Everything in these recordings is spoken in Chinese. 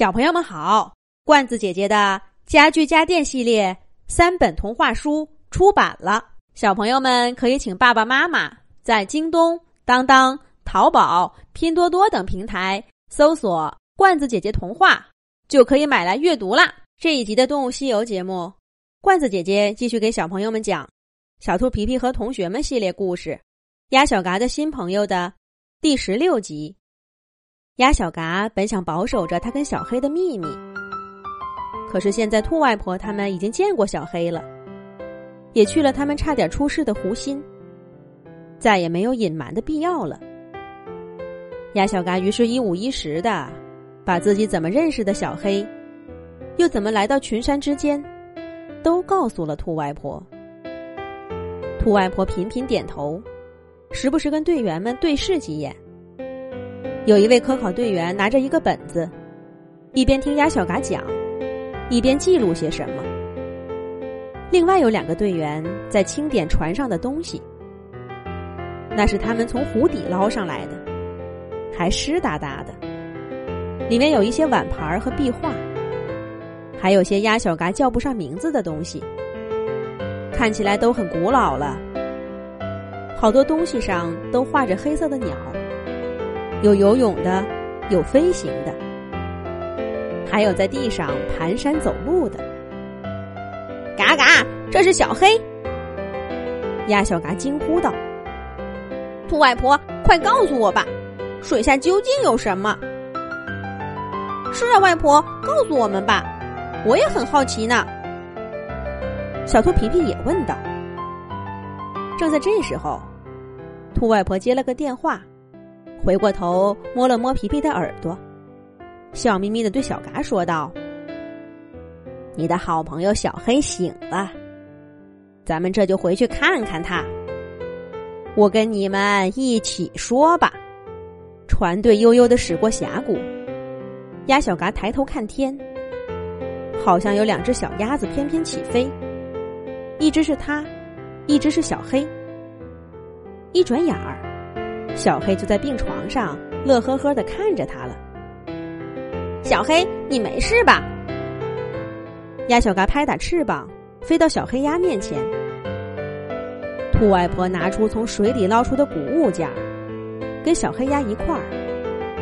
小朋友们好，罐子姐姐的家具家电系列三本童话书出版了，小朋友们可以请爸爸妈妈在京东、当当、淘宝、拼多多等平台搜索“罐子姐姐童话”，就可以买来阅读啦。这一集的《动物西游》节目，罐子姐姐继续给小朋友们讲《小兔皮皮和同学们》系列故事，《鸭小嘎的新朋友》的第十六集。鸭小嘎本想保守着他跟小黑的秘密，可是现在兔外婆他们已经见过小黑了，也去了他们差点出事的湖心，再也没有隐瞒的必要了。鸭小嘎于是一五一十的把自己怎么认识的小黑，又怎么来到群山之间，都告诉了兔外婆。兔外婆频频点头，时不时跟队员们对视几眼。有一位科考队员拿着一个本子，一边听鸭小嘎讲，一边记录些什么。另外有两个队员在清点船上的东西，那是他们从湖底捞上来的，还湿哒哒的，里面有一些碗盘和壁画，还有些鸭小嘎叫不上名字的东西，看起来都很古老了。好多东西上都画着黑色的鸟。有游泳的，有飞行的，还有在地上蹒跚走路的。嘎嘎，这是小黑！鸭小嘎惊呼道：“兔外婆，快告诉我吧，水下究竟有什么？”是啊，外婆，告诉我们吧，我也很好奇呢。小兔皮皮也问道。正在这时候，兔外婆接了个电话。回过头摸了摸皮皮的耳朵，笑眯眯的对小嘎说道：“你的好朋友小黑醒了，咱们这就回去看看他。我跟你们一起说吧。”船队悠悠的驶过峡谷，鸭小嘎抬头看天，好像有两只小鸭子翩翩起飞，一只是他，一只是小黑。一转眼儿。小黑就在病床上乐呵呵的看着他了。小黑，你没事吧？鸭小嘎拍打翅膀，飞到小黑鸭面前。兔外婆拿出从水里捞出的古物件，跟小黑鸭一块儿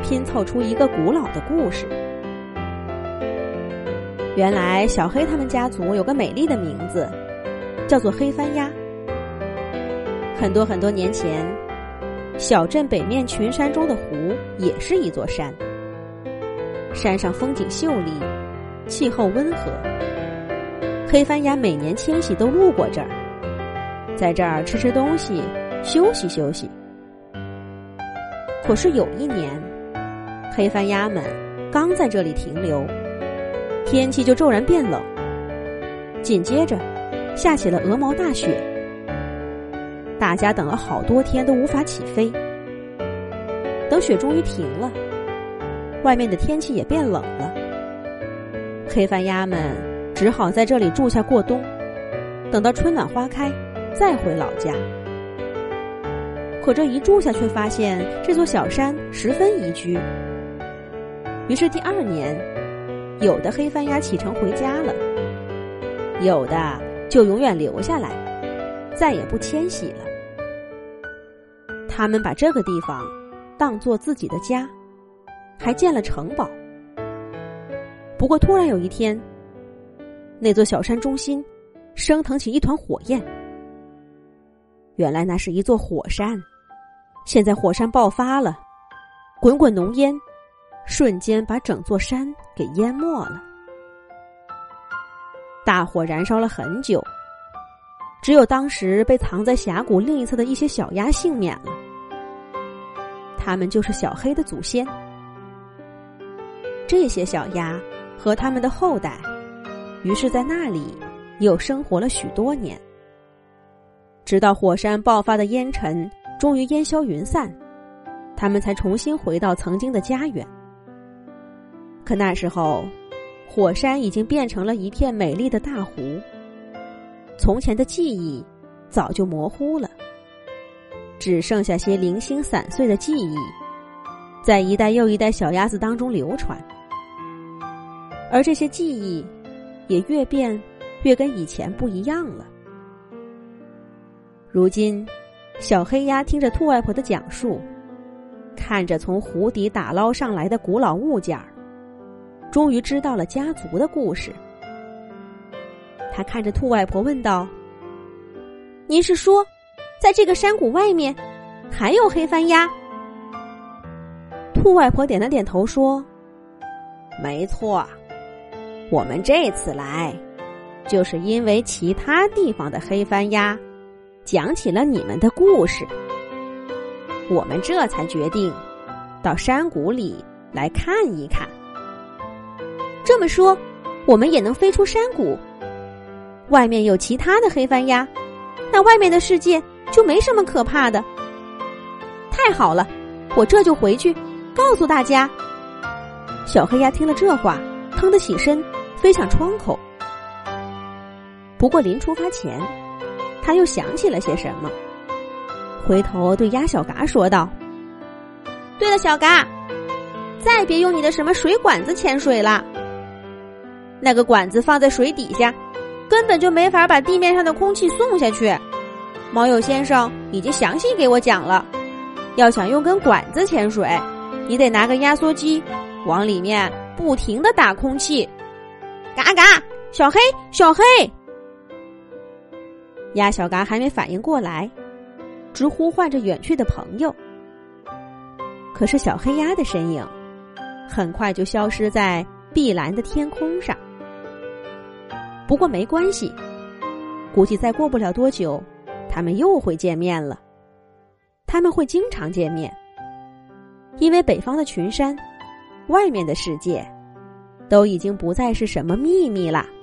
拼凑出一个古老的故事。原来小黑他们家族有个美丽的名字，叫做黑帆鸭。很多很多年前。小镇北面群山中的湖也是一座山，山上风景秀丽，气候温和。黑帆鸭每年迁徙都路过这儿，在这儿吃吃东西，休息休息。可是有一年，黑帆鸭们刚在这里停留，天气就骤然变冷，紧接着下起了鹅毛大雪。大家等了好多天都无法起飞，等雪终于停了，外面的天气也变冷了。黑帆鸭们只好在这里住下过冬，等到春暖花开再回老家。可这一住下，却发现这座小山十分宜居。于是第二年，有的黑帆鸭启程回家了，有的就永远留下来，再也不迁徙了。他们把这个地方当做自己的家，还建了城堡。不过，突然有一天，那座小山中心升腾起一团火焰。原来那是一座火山，现在火山爆发了，滚滚浓烟瞬间把整座山给淹没了。大火燃烧了很久，只有当时被藏在峡谷另一侧的一些小鸭幸免了。他们就是小黑的祖先。这些小鸭和他们的后代，于是在那里又生活了许多年，直到火山爆发的烟尘终于烟消云散，他们才重新回到曾经的家园。可那时候，火山已经变成了一片美丽的大湖，从前的记忆早就模糊了。只剩下些零星散碎的记忆，在一代又一代小鸭子当中流传。而这些记忆也越变越跟以前不一样了。如今，小黑鸭听着兔外婆的讲述，看着从湖底打捞上来的古老物件儿，终于知道了家族的故事。他看着兔外婆问道：“您是说，在这个山谷外面还有黑番鸭？”兔外婆点了点头说：“没错，我们这次来，就是因为其他地方的黑番鸭。”讲起了你们的故事，我们这才决定到山谷里来看一看。这么说，我们也能飞出山谷？外面有其他的黑番鸭，那外面的世界就没什么可怕的。太好了，我这就回去告诉大家。小黑鸭听了这话，腾的起身飞向窗口。不过临出发前。他又想起了些什么，回头对鸭小嘎说道：“对了，小嘎，再别用你的什么水管子潜水了。那个管子放在水底下，根本就没法把地面上的空气送下去。毛友先生已经详细给我讲了，要想用根管子潜水，你得拿个压缩机往里面不停的打空气。嘎嘎，小黑，小黑。”鸭小嘎还没反应过来，直呼唤着远去的朋友。可是小黑鸭的身影很快就消失在碧蓝的天空上。不过没关系，估计再过不了多久，他们又会见面了。他们会经常见面，因为北方的群山，外面的世界，都已经不再是什么秘密了。